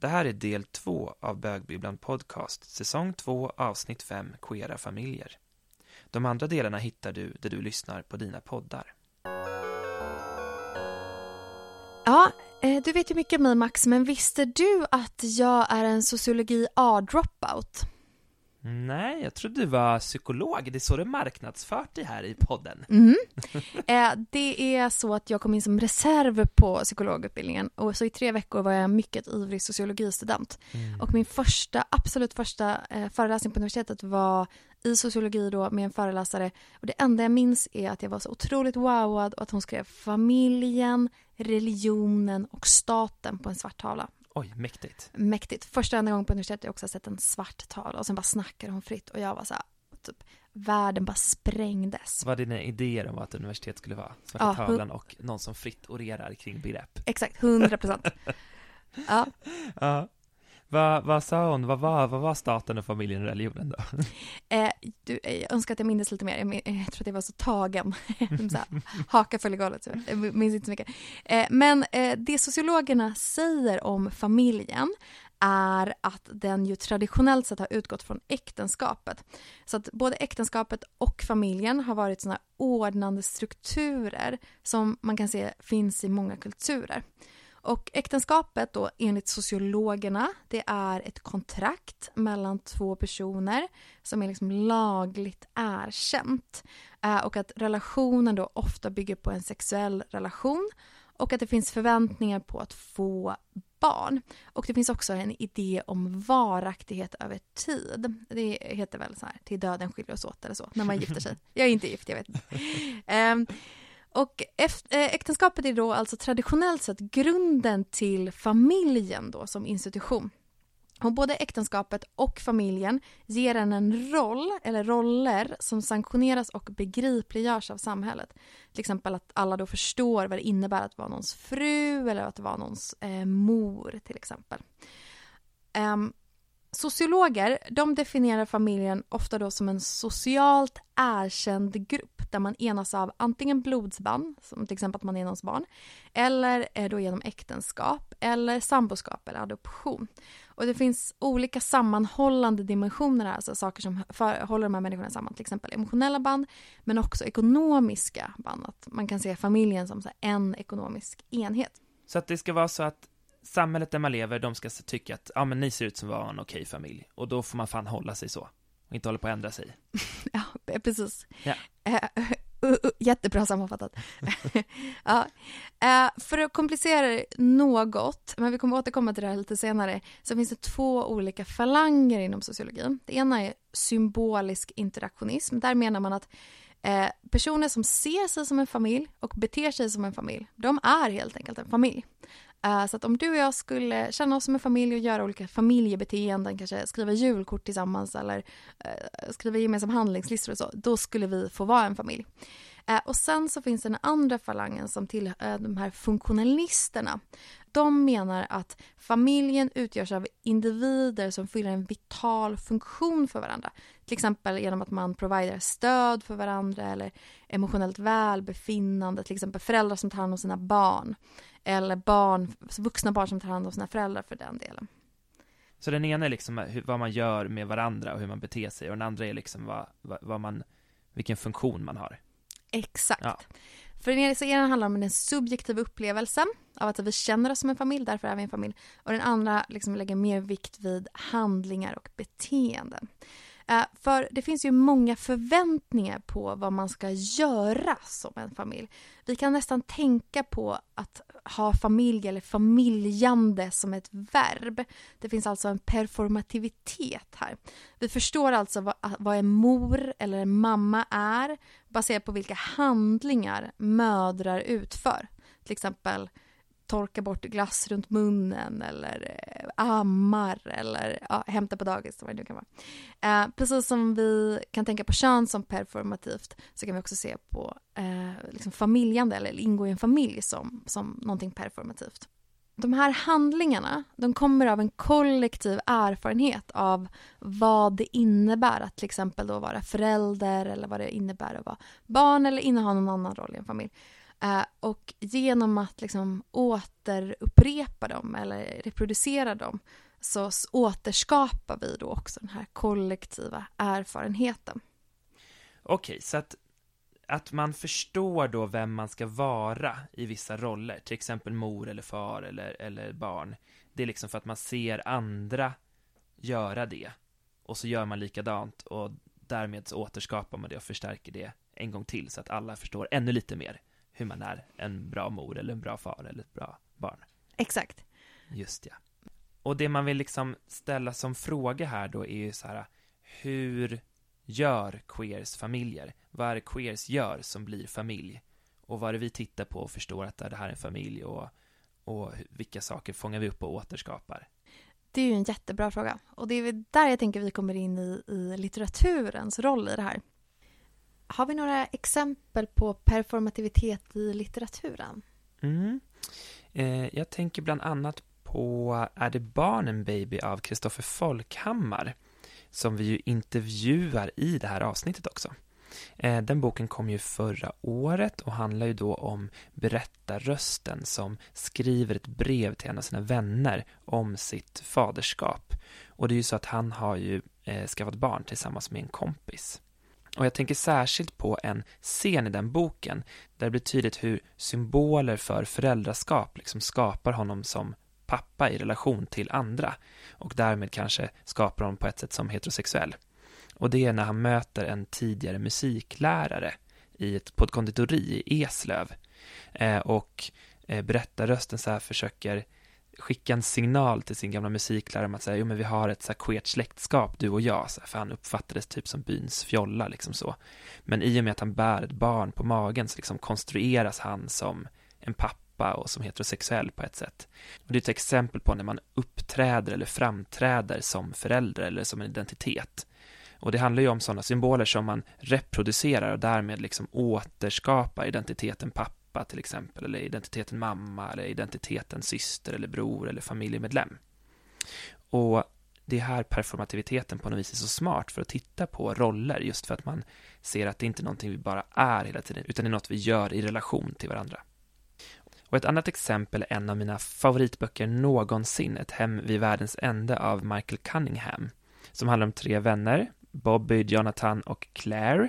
Det här är del två av Bögbibblan Podcast, säsong två, avsnitt fem, Queera familjer. De andra delarna hittar du där du lyssnar på dina poddar. Ja, eh, du vet ju mycket om mig Max, men visste du att jag är en sociologi A-dropout? Nej, jag trodde du var psykolog. Det är så du marknadsfört dig här i podden. Mm. Eh, det är så att jag kom in som reserv på psykologutbildningen och så i tre veckor var jag mycket ivrig sociologistudent. Mm. Och min första, absolut första eh, föreläsning på universitetet var i sociologi då med en föreläsare och det enda jag minns är att jag var så otroligt wowad och att hon skrev familjen, religionen och staten på en svart tavla. Oj, mäktigt. Mäktigt. Första enda gången på universitetet jag också sett en svart tavla och sen bara snackade hon fritt och jag var så här, typ världen bara sprängdes. Vad dina idéer om vad ett universitet skulle vara? Svarta Ja, tavlan och någon som fritt orerar kring begrepp. Exakt, 100 procent. ja. Ja. Vad, vad sa hon? Vad var, vad var staten och familjen och religionen då? Eh, du, eh, jag önskar att jag minns lite mer. Jag, min, jag tror att jag var så tagen. så här, haka föll i golvet. Jag minns inte så mycket. Eh, men eh, det sociologerna säger om familjen är att den ju traditionellt sett har utgått från äktenskapet. Så att både äktenskapet och familjen har varit sådana ordnande strukturer som man kan se finns i många kulturer. Och äktenskapet då enligt sociologerna det är ett kontrakt mellan två personer som är liksom lagligt erkänt. Eh, och att relationen då ofta bygger på en sexuell relation och att det finns förväntningar på att få barn. Och det finns också en idé om varaktighet över tid. Det heter väl så här, till döden skiljer oss åt eller så, när man gifter sig. Jag är inte gift, jag vet. Um, och eh, äktenskapet är då alltså traditionellt sett grunden till familjen då som institution. Och både äktenskapet och familjen ger en en roll, eller roller, som sanktioneras och begripliggörs av samhället. Till exempel att alla då förstår vad det innebär att vara någons fru eller att vara någons eh, mor till exempel. Um, Sociologer de definierar familjen ofta då som en socialt erkänd grupp där man enas av antingen blodsband, som till exempel att man är någons barn, eller eh, då genom äktenskap, eller samboskap eller adoption. Och det finns olika sammanhållande dimensioner här, alltså saker som håller de här människorna samman, till exempel emotionella band, men också ekonomiska band. Att man kan se familjen som en ekonomisk enhet. Så att det ska vara så att samhället där man lever, de ska tycka att, ja men ni ser ut som var en okej familj. Och då får man fan hålla sig så. Och inte hålla på att ändra sig. ja, precis. Ja. Uh, uh, jättebra sammanfattat. ja. Uh, för att komplicera det något, men vi kommer återkomma till det här lite senare, så finns det två olika falanger inom sociologin. Det ena är symbolisk interaktionism. Där menar man att eh, personer som ser sig som en familj och beter sig som en familj, de är helt enkelt en familj. Uh, så att om du och jag skulle känna oss som en familj och göra olika familjebeteenden, kanske skriva julkort tillsammans eller uh, skriva gemensamma handlingslistor och så, då skulle vi få vara en familj. Eh, och sen så finns den andra falangen som till eh, de här funktionalisterna. De menar att familjen utgörs av individer som fyller en vital funktion för varandra. Till exempel genom att man providerar stöd för varandra eller emotionellt välbefinnande, till exempel föräldrar som tar hand om sina barn. Eller barn, vuxna barn som tar hand om sina föräldrar för den delen. Så den ena är liksom vad man gör med varandra och hur man beter sig och den andra är liksom vad, vad man, vilken funktion man har. Exakt. Ja. För den ena handlar om den subjektiva upplevelsen av att vi känner oss som en familj, därför är vi en familj. Och den andra liksom lägger mer vikt vid handlingar och beteenden. Eh, för det finns ju många förväntningar på vad man ska göra som en familj. Vi kan nästan tänka på att ha familj eller familjande som ett verb. Det finns alltså en performativitet här. Vi förstår alltså vad, vad en mor eller en mamma är baserat på vilka handlingar mödrar utför. Till exempel torkar bort glass runt munnen eller eh, ammar eller ja, hämtar på dagis, vad det nu kan vara. Eh, precis som vi kan tänka på kön som performativt så kan vi också se på eh, liksom familjande eller ingå i en familj som, som någonting performativt. De här handlingarna de kommer av en kollektiv erfarenhet av vad det innebär att till exempel då vara förälder eller vad det innebär att vara barn eller inneha någon annan roll i en familj. Eh, och genom att liksom återupprepa dem eller reproducera dem så återskapar vi då också den här kollektiva erfarenheten. Okej, så att, att man förstår då vem man ska vara i vissa roller, till exempel mor eller far eller, eller barn, det är liksom för att man ser andra göra det och så gör man likadant och därmed så återskapar man det och förstärker det en gång till så att alla förstår ännu lite mer hur man är en bra mor eller en bra far eller ett bra barn. Exakt. Just ja. Och det man vill liksom ställa som fråga här då är ju så här, hur gör queers familjer? Vad är det queers gör som blir familj? Och vad är det vi tittar på och förstår att det här är en familj och, och vilka saker fångar vi upp och återskapar? Det är ju en jättebra fråga och det är där jag tänker vi kommer in i, i litteraturens roll i det här. Har vi några exempel på performativitet i litteraturen? Mm. Eh, jag tänker bland annat på Är det barnen baby av Kristoffer Folkhammar som vi ju intervjuar i det här avsnittet också. Eh, den boken kom ju förra året och handlar ju då om berättarrösten som skriver ett brev till en av sina vänner om sitt faderskap. Och det är ju så att han har ju eh, skaffat barn tillsammans med en kompis. Och jag tänker särskilt på en scen i den boken där det blir tydligt hur symboler för föräldraskap liksom skapar honom som pappa i relation till andra och därmed kanske skapar honom på ett sätt som heterosexuell. Och det är när han möter en tidigare musiklärare i ett, på ett konditori i Eslöv eh, och eh, berättarrösten så här försöker skicka en signal till sin gamla musiklärare om att säga, jo men vi har ett så här queert släktskap, du och jag, så här, för han uppfattades typ som byns fjolla, liksom så. Men i och med att han bär ett barn på magen så liksom konstrueras han som en pappa och som heterosexuell på ett sätt. Och det är ett exempel på när man uppträder eller framträder som förälder eller som en identitet. Och det handlar ju om sådana symboler som man reproducerar och därmed liksom återskapar identiteten pappa pappa till exempel, eller identiteten mamma, eller identiteten syster eller bror eller familjemedlem. Och det är här performativiteten på något vis är så smart för att titta på roller, just för att man ser att det inte är någonting vi bara är hela tiden, utan det är något vi gör i relation till varandra. Och ett annat exempel är en av mina favoritböcker någonsin, Ett hem vid världens ände av Michael Cunningham, som handlar om tre vänner, Bobby, Jonathan och Claire,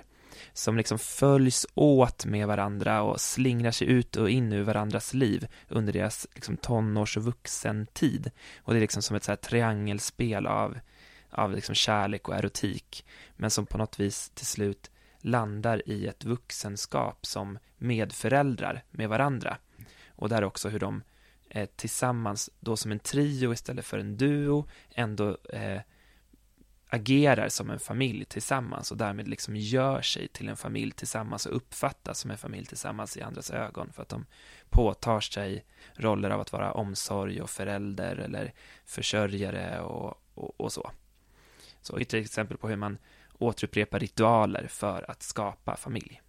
som liksom följs åt med varandra och slingrar sig ut och in ur varandras liv under deras liksom tonårs och vuxentid. Och det är liksom som ett så här triangelspel av, av liksom kärlek och erotik, men som på något vis till slut landar i ett vuxenskap som medföräldrar med varandra. Och där också hur de eh, tillsammans, då som en trio istället för en duo, ändå eh, agerar som en familj tillsammans och därmed liksom gör sig till en familj tillsammans och uppfattas som en familj tillsammans i andras ögon för att de påtar sig roller av att vara omsorg och förälder eller försörjare och, och, och så. Så ett exempel på hur man återupprepar ritualer för att skapa familj.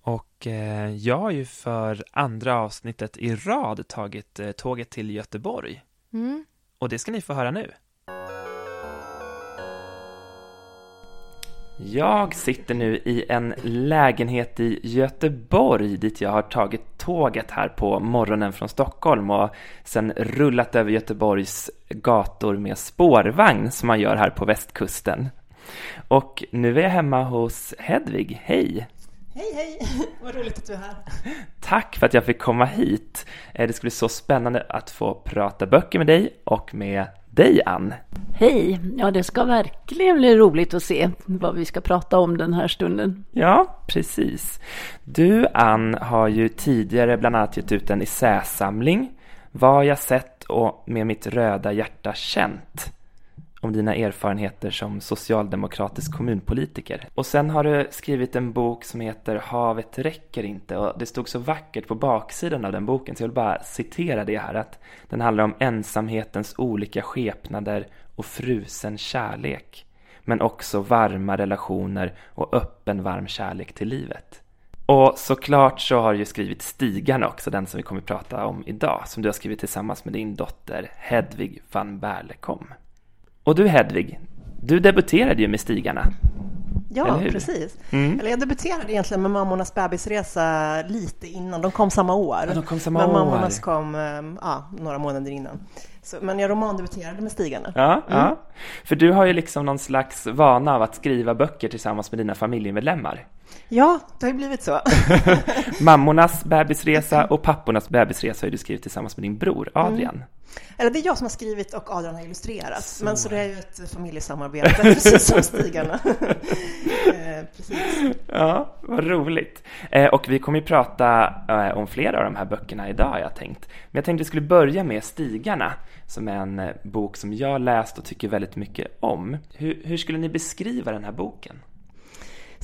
Och eh, jag har ju för andra avsnittet i rad tagit eh, tåget till Göteborg. Mm. Och det ska ni få höra nu. Jag sitter nu i en lägenhet i Göteborg dit jag har tagit tåget här på morgonen från Stockholm och sen rullat över Göteborgs gator med spårvagn som man gör här på västkusten. Och nu är jag hemma hos Hedvig. Hej! Hej, hej! Vad roligt att du är här. Tack för att jag fick komma hit. Eh, det ska bli så spännande att få prata böcker med dig och med dig Ann. Hej! Ja, det ska verkligen bli roligt att se vad vi ska prata om den här stunden. Ja, precis. Du Ann har ju tidigare bland annat gett ut en essäsamling, Vad jag sett och Med mitt röda hjärta känt om dina erfarenheter som socialdemokratisk kommunpolitiker. Och sen har du skrivit en bok som heter Havet räcker inte och det stod så vackert på baksidan av den boken så jag vill bara citera det här att den handlar om ensamhetens olika skepnader och frusen kärlek men också varma relationer och öppen varm kärlek till livet. Och såklart så har du ju skrivit Stigarna också, den som vi kommer att prata om idag, som du har skrivit tillsammans med din dotter Hedvig van Berlekom. Och du Hedvig, du debuterade ju med Stigarna. Ja, precis. Mm. Eller jag debuterade egentligen med Mammornas bebisresa lite innan. De kom samma år. Ja, de kom samma men år. Mammornas kom ehm, ja, några månader innan. Så, men jag romandebuterade med Stigarna. Ja, mm. ja, för du har ju liksom någon slags vana av att skriva böcker tillsammans med dina familjemedlemmar. Ja, det har ju blivit så. Mammornas bebisresa och pappornas bebisresa har du skrivit tillsammans med din bror Adrian. Mm. Eller det är jag som har skrivit och Adrian har illustrerat. Så. Men så det är ju ett familjesamarbete, precis som Stigarna. eh, precis. Ja, vad roligt. Eh, och vi kommer ju prata eh, om flera av de här böckerna idag, jag tänkt. Men jag tänkte att vi skulle börja med Stigarna, som är en bok som jag läst och tycker väldigt mycket om. Hur, hur skulle ni beskriva den här boken?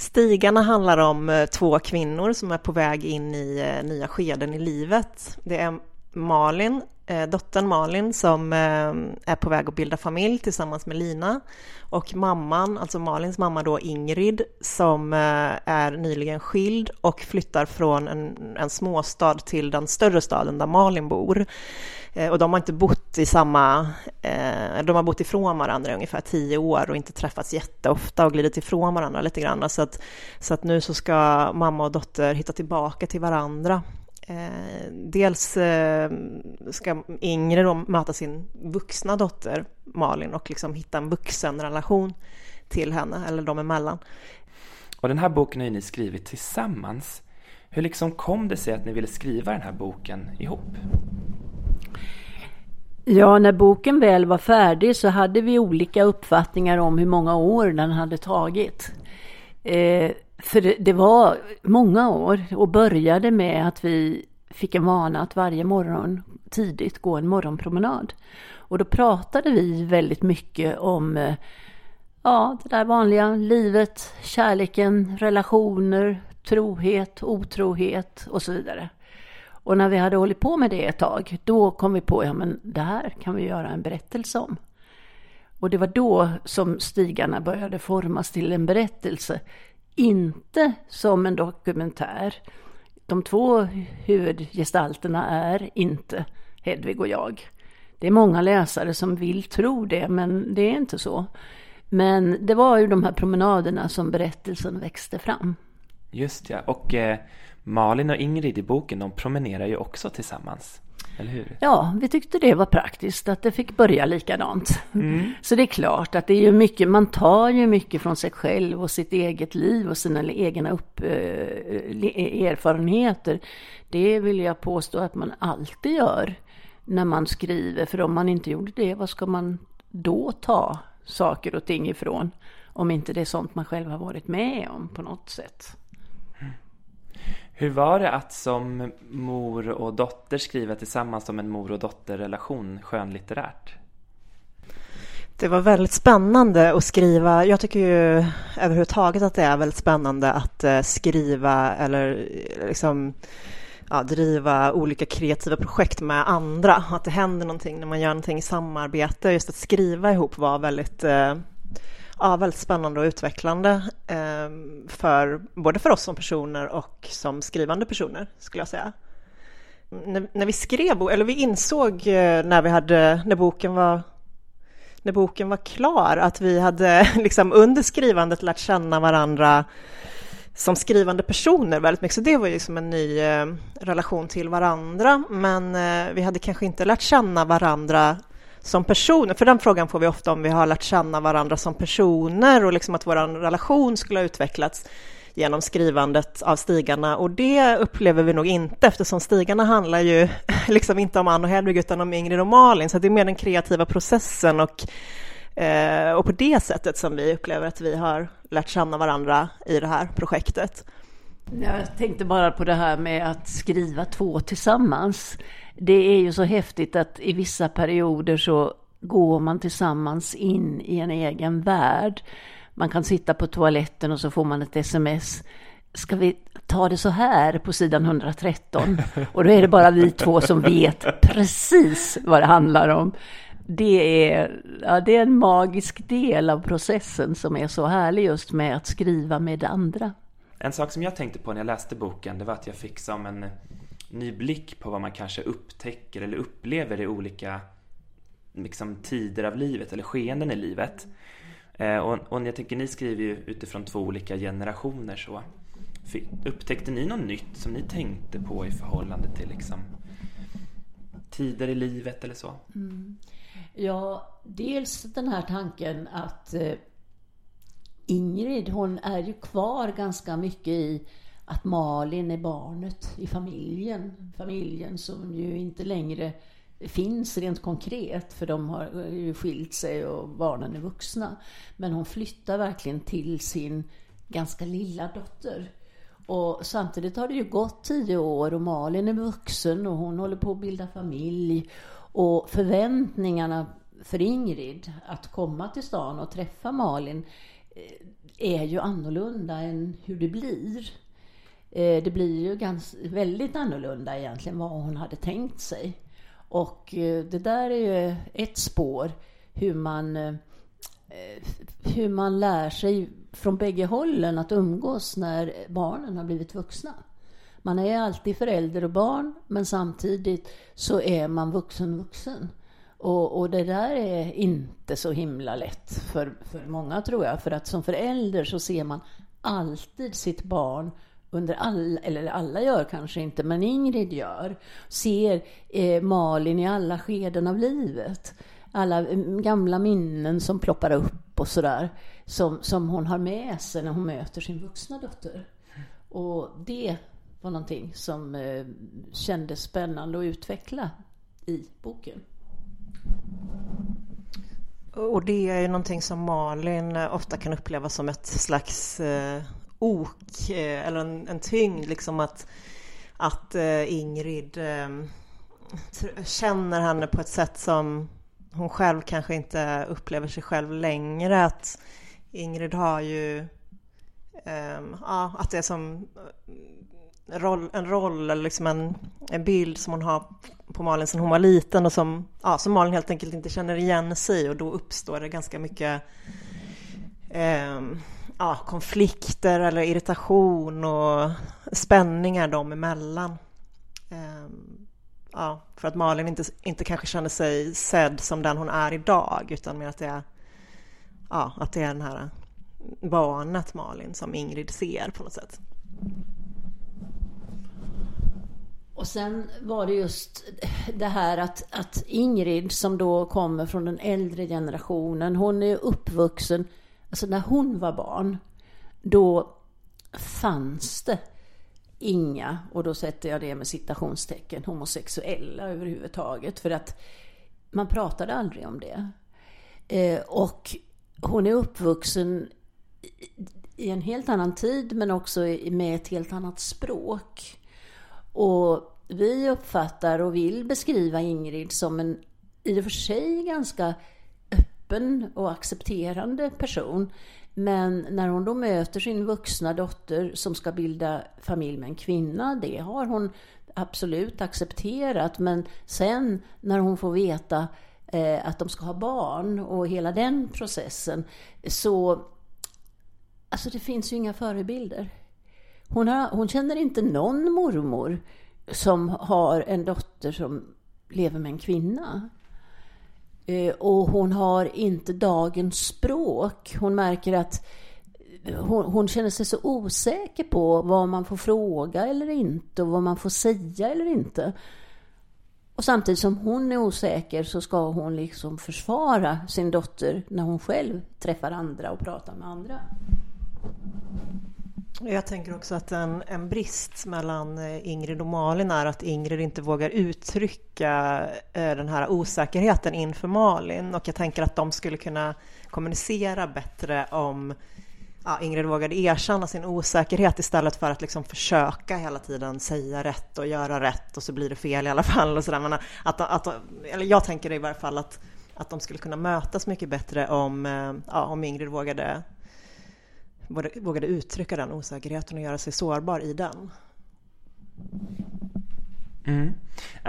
Stigarna handlar om eh, två kvinnor som är på väg in i eh, nya skeden i livet. Det är Malin, Eh, dottern Malin, som eh, är på väg att bilda familj tillsammans med Lina. Och mamman, alltså Malins mamma då, Ingrid, som eh, är nyligen skild och flyttar från en, en småstad till den större staden där Malin bor. Och de har inte bott i samma, de har bott ifrån varandra i ungefär tio år och inte träffats jätteofta och glidit ifrån varandra lite grann. Så att, så att nu så ska mamma och dotter hitta tillbaka till varandra. Eh, dels ska Ingrid då möta sin vuxna dotter Malin och liksom hitta en vuxen relation till henne, eller de emellan. Och den här boken har ju ni skrivit tillsammans. Hur liksom kom det sig att ni ville skriva den här boken ihop? Ja, när boken väl var färdig så hade vi olika uppfattningar om hur många år den hade tagit. Eh, för det, det, var många år och började med att vi fick en vana att varje morgon tidigt gå en morgonpromenad. Och då pratade vi väldigt mycket om eh, ja, det där vanliga livet, kärleken, relationer, trohet, otrohet och så vidare. Och när vi hade hållit på med det ett tag, då kom vi på, ja men det här kan vi göra en berättelse om. Och det var då som stigarna började formas till en berättelse. Inte som en dokumentär. De två huvudgestalterna är inte Hedvig och jag. Det är många läsare som vill tro det, men det är inte så. Men det var ju de här promenaderna som berättelsen växte fram. Just ja, och eh, Malin och Ingrid i boken, de promenerar ju också tillsammans. Eller hur? Ja, vi tyckte det var praktiskt att det fick börja likadant. Mm. Så det är klart att det är ju mycket, man tar ju mycket från sig själv och sitt eget liv och sina egna upp, äh, erfarenheter. Det vill jag påstå att man alltid gör när man skriver. För om man inte gjorde det, vad ska man då ta saker och ting ifrån? Om inte det är sånt man själv har varit med om på något sätt. Hur var det att som mor och dotter skriva tillsammans om en mor och dotterrelation skönlitterärt? Det var väldigt spännande att skriva. Jag tycker ju överhuvudtaget att det är väldigt spännande att eh, skriva eller eh, liksom ja, driva olika kreativa projekt med andra. Att det händer någonting när man gör någonting i samarbete. Just att skriva ihop var väldigt eh, ja, väldigt spännande och utvecklande ehm, för både för oss som personer och som skrivande personer skulle jag säga. När, när vi skrev, eller vi insåg eh, när vi hade, när boken var när boken var klar, att vi hade liksom under skrivandet lärt känna varandra som skrivande personer väldigt mycket. Så det var ju som en ny eh, relation till varandra. Men eh, vi hade kanske inte lärt känna varandra som personer? För den frågan får vi ofta om vi har lärt känna varandra som personer och liksom att vår relation skulle ha utvecklats genom skrivandet av stigarna och det upplever vi nog inte eftersom stigarna handlar ju liksom inte om Ann och Hedvig utan om Ingrid och Malin så det är mer den kreativa processen och, eh, och på det sättet som vi upplever att vi har lärt känna varandra i det här projektet. Jag tänkte bara på det här med att skriva två tillsammans det är ju så häftigt att i vissa perioder så går man tillsammans in i en egen värld. Man kan sitta på toaletten och så får man ett sms. Ska vi ta det så här på sidan 113? Och då är det bara vi två som vet precis vad det handlar om. Det är, ja, det är en magisk del av processen som är så härlig just med att skriva med andra. En sak som jag tänkte på när jag läste boken, det var att jag fick som en eh, ny blick på vad man kanske upptäcker eller upplever i olika liksom, tider av livet eller skeenden i livet. Eh, och, och jag tänker, ni skriver ju utifrån två olika generationer så. Upptäckte ni något nytt som ni tänkte på i förhållande till liksom tider i livet eller så? Mm. Ja, dels den här tanken att eh, Ingrid, hon är ju kvar ganska mycket i att Malin är barnet i familjen. Familjen som ju inte längre finns rent konkret för de har ju skilt sig och barnen är vuxna. Men hon flyttar verkligen till sin ganska lilla dotter. Och samtidigt har det ju gått tio år och Malin är vuxen och hon håller på att bilda familj. Och förväntningarna för Ingrid att komma till stan och träffa Malin eh, Eh, är ju annorlunda än hur det blir. Eh, det blir ju ganska, väldigt annorlunda egentligen vad hon hade tänkt sig. Och eh, det där är ju ett spår hur man, hur man lär sig från bägge hållen att umgås när barnen har blivit vuxna. Man är alltid förälder och barn, men samtidigt så är man vuxen-vuxen. Och, och, det där är inte så himla lätt för, för många tror jag. För att som förälder så ser man alltid sitt barn under alla, eller alla gör kanske inte, men Ingrid gör, ser eh, Malin i alla skeden av livet. Alla eh, gamla minnen som ploppar upp och sådär, som, som hon har med sig när hon möter sin vuxna dotter. Och det var någonting som eh, kändes spännande att utveckla i boken. Och det är ju någonting som Malin eh, ofta kan uppleva som ett slags eh, ok eh, eller en, en tyngd liksom att, att eh, Ingrid eh, känner henne på ett sätt som hon själv kanske inte upplever sig själv längre. Att Ingrid har ju, eh, ja, att det är som roll, en roll eller liksom en, en bild som hon har på Malin sedan hon var liten och som, ja, som Malin helt enkelt inte känner igen sig och då uppstår det ganska mycket eh, ja, konflikter eller irritation och spänningar dem emellan. Eh, ja, för att Malin inte, inte kanske känner sig sedd som den hon är idag utan mer att det är, ja, att det är den här barnet Malin som Ingrid ser på något sätt. Och sen var det just det här att, att Ingrid som då kommer från den äldre generationen, hon är uppvuxen Alltså när hon var barn, då fanns det inga, och då sätter jag det med citationstecken, homosexuella överhuvudtaget. För att man pratade aldrig om det. Eh, och hon är uppvuxen i en helt annan tid men också med ett helt annat språk. Och vi uppfattar och vill beskriva Ingrid som en i och för sig ganska öppen och accepterande person. Men när hon då möter sin vuxna dotter som ska bilda familj med en kvinna, det har hon absolut accepterat. Men sen när hon får veta eh, att de ska ha barn och hela den processen, så Alltså det finns ju inga förebilder. Hon, har, hon känner inte någon mormor som har en dotter som lever med en kvinna. Eh, och hon har inte dagens språk. Hon märker att eh, hon, hon, känner sig så osäker på vad man får fråga eller inte och vad man får säga eller inte. Och samtidigt som hon är osäker så ska hon liksom försvara sin dotter när hon själv träffar andra och pratar med andra. Jag tänker också att en, en brist mellan eh, Ingrid och Malin är att Ingrid inte vågar uttrycka eh, den här osäkerheten inför Malin och jag tänker att de skulle kunna kommunicera bättre om ja, Ingrid vågade erkänna sin osäkerhet istället för att liksom försöka hela tiden säga rätt och göra rätt och så blir det fel i alla fall. Och så där. Men att, att, eller jag tänker i varje fall att, att de skulle kunna mötas mycket bättre om, eh, ja, om Ingrid vågade vågade uttrycka den osäkerheten och göra sig sårbar i den. Mm.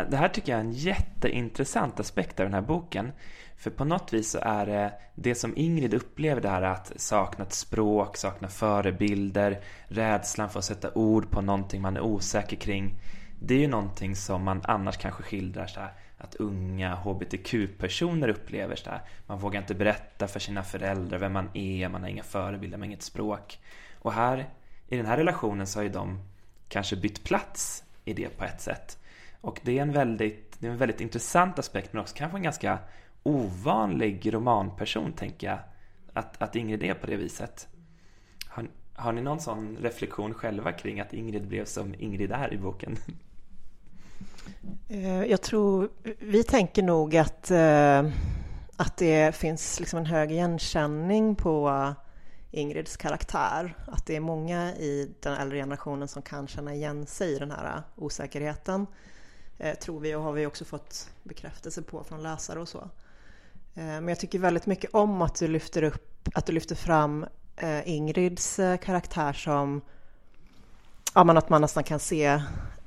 Det här tycker jag är en jätteintressant aspekt av den här boken. För på något vis så är det det som Ingrid upplever det här att sakna ett språk, sakna förebilder, rädslan för att sätta ord på någonting man är osäker kring. Det är ju någonting som man annars kanske skildrar så här, att unga hbtq-personer upplever så här, Man vågar inte berätta för sina föräldrar vem man är, man har inga förebilder, man har inget språk. Och här, i den här relationen så har ju de kanske bytt plats i det på ett sätt. Och det är en väldigt, det är en väldigt intressant aspekt men också kanske en ganska ovanlig romanperson tänker jag. Att, att Ingrid är på det viset. Har, har ni någon sån reflektion själva kring att Ingrid blev som Ingrid är i boken? Eh, jag tror, vi tänker nog att, eh, att det finns liksom en hög igenkänning på Ingrids karaktär. Att det är många i den äldre generationen som kan känna igen sig i den här osäkerheten. Eh, tror vi och har vi också fått bekräftelse på från läsare och så. Men jag tycker väldigt mycket om att du lyfter upp, att du lyfter fram Ingrids karaktär som, ja men att man nästan kan se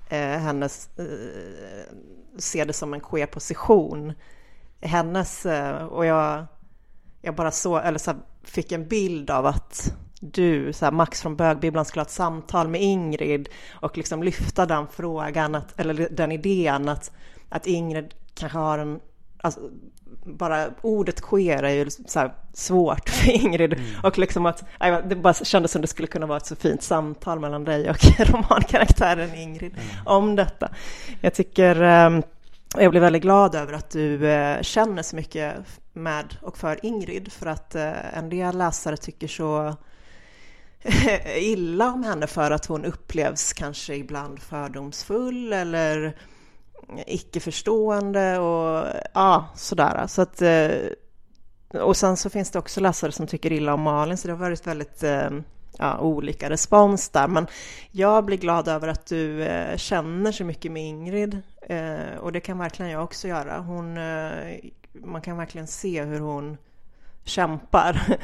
Eh, hennes, eh, se det som en queer position. Hennes, eh, och jag, jag bara så, eller så här, fick en bild av att du, så här, Max från Bögbibblan skulle ha ett samtal med Ingrid och liksom lyfta den frågan, att, eller den idén att, att Ingrid kanske har en Alltså, bara ordet queer är ju så svårt för Ingrid mm. och liksom att det bara kändes som det skulle kunna vara ett så fint samtal mellan dig och romankaraktären Ingrid mm. om detta. Jag tycker ehm, jag blir väldigt glad över att du eh, känner så mycket med och för Ingrid för att eh, en del läsare tycker så illa om henne för att hon upplevs kanske ibland fördomsfull eller icke-förstående och ja, sådär. Så att, eh, och sen så finns det också läsare som tycker illa om Malin, så det har varit väldigt eh, ja, olika respons där. Men jag blir glad över att du eh, känner så mycket med Ingrid och det kan verkligen jag också göra. Hon, man kan verkligen se hur hon kämpar.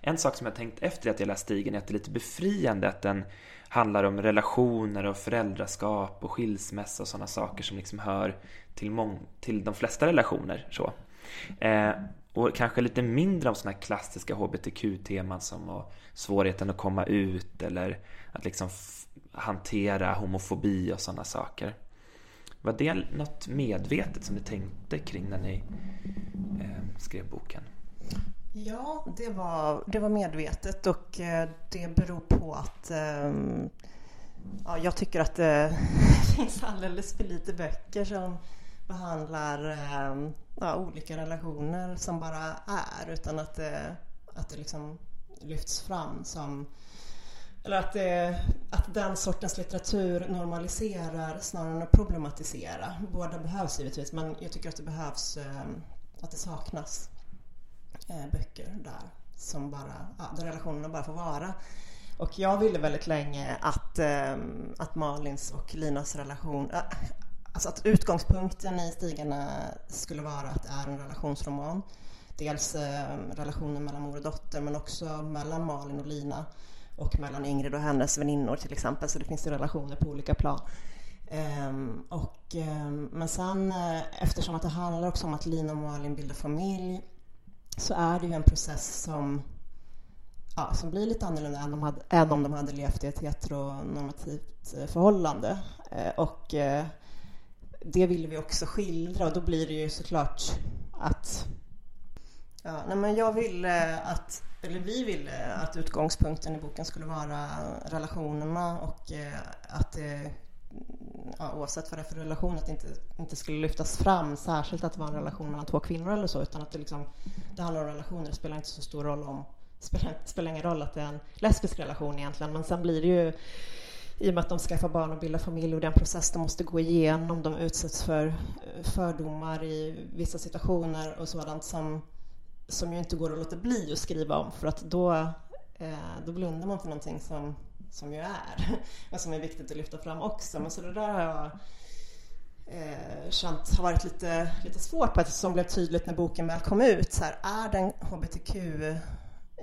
En sak som jag tänkt efter att jag läst Stigen är att det är lite befriande att den handlar om relationer och föräldraskap och skilsmässa och sådana saker som liksom hör till, mång- till de flesta relationer. Så. Eh, och kanske lite mindre om sådana här klassiska hbtq-teman som svårigheten att komma ut eller att liksom hantera homofobi och sådana saker. Var det något medvetet som ni tänkte kring när ni eh, skrev boken? Ja, det var, det var medvetet och eh, det beror på att ehm, ja, jag tycker att det finns alldeles för lite böcker som behandlar ehm, ja, olika relationer som bara är utan att det, att det liksom lyfts fram som eller att, det, att den sortens litteratur normaliserar snarare än att problematisera. Båda behövs givetvis men jag tycker att det behövs, ehm, att det saknas Eh, böcker där som bara, ja, där relationerna bara får vara. Och jag ville väldigt länge att, eh, att Malins och Linas relation, äh, alltså att utgångspunkten i Stigarna skulle vara att det är en relationsroman. Dels eh, relationen mellan mor och dotter men också mellan Malin och Lina och mellan Ingrid och hennes väninnor till exempel. Så det finns ju relationer på olika plan. Um, och, um, men sen uh, eftersom att det handlar också om att Lina och Malin bildar familj så är det ju en process som, ja, som blir lite annorlunda än, de hade, än om de hade levt i ett heteronormativt eh, förhållande. Eh, och eh, det vill vi också skildra och då blir det ju såklart att Ja, nej men jag ville att, eller vi ville att utgångspunkten i boken skulle vara relationerna och att det ja, oavsett vad det är för relation, att det inte, inte skulle lyftas fram särskilt att det var en relation mellan två kvinnor eller så, utan att det, liksom, det handlar om relationer. Det spelar inte så stor roll om, spelar, spelar ingen roll att det är en lesbisk relation egentligen, men sen blir det ju i och med att de skaffar barn och bildar familj och den process de måste gå igenom, de utsätts för fördomar i vissa situationer och sådant som, som ju inte går att låta bli att skriva om för att då, eh, då blundar man för någonting som som ju är, och som är viktigt att lyfta fram också. Men så det där har jag eh, känt har varit lite, lite svårt på att som blev tydligt när boken väl kom ut. Så här, är den hbtq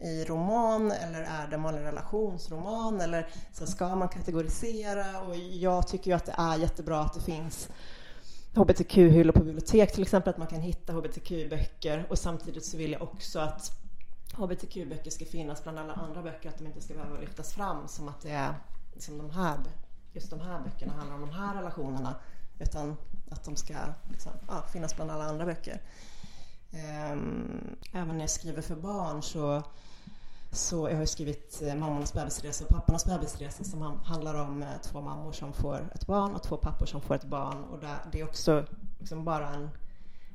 i roman eller är det en relationsroman eller så ska man kategorisera och jag tycker ju att det är jättebra att det finns hbtq-hyllor på bibliotek till exempel, att man kan hitta hbtq-böcker och samtidigt så vill jag också att hbtq-böcker ska finnas bland alla andra böcker, att de inte ska behöva lyftas fram som att det är liksom de här, just de här böckerna handlar om de här relationerna utan att de ska liksom, ja, finnas bland alla andra böcker. Ehm, även när jag skriver för barn så, så jag har jag skrivit eh, Mammornas bebisresa och pappornas bebisresa som handlar om eh, två mammor som får ett barn och två pappor som får ett barn. Och det är också liksom bara en,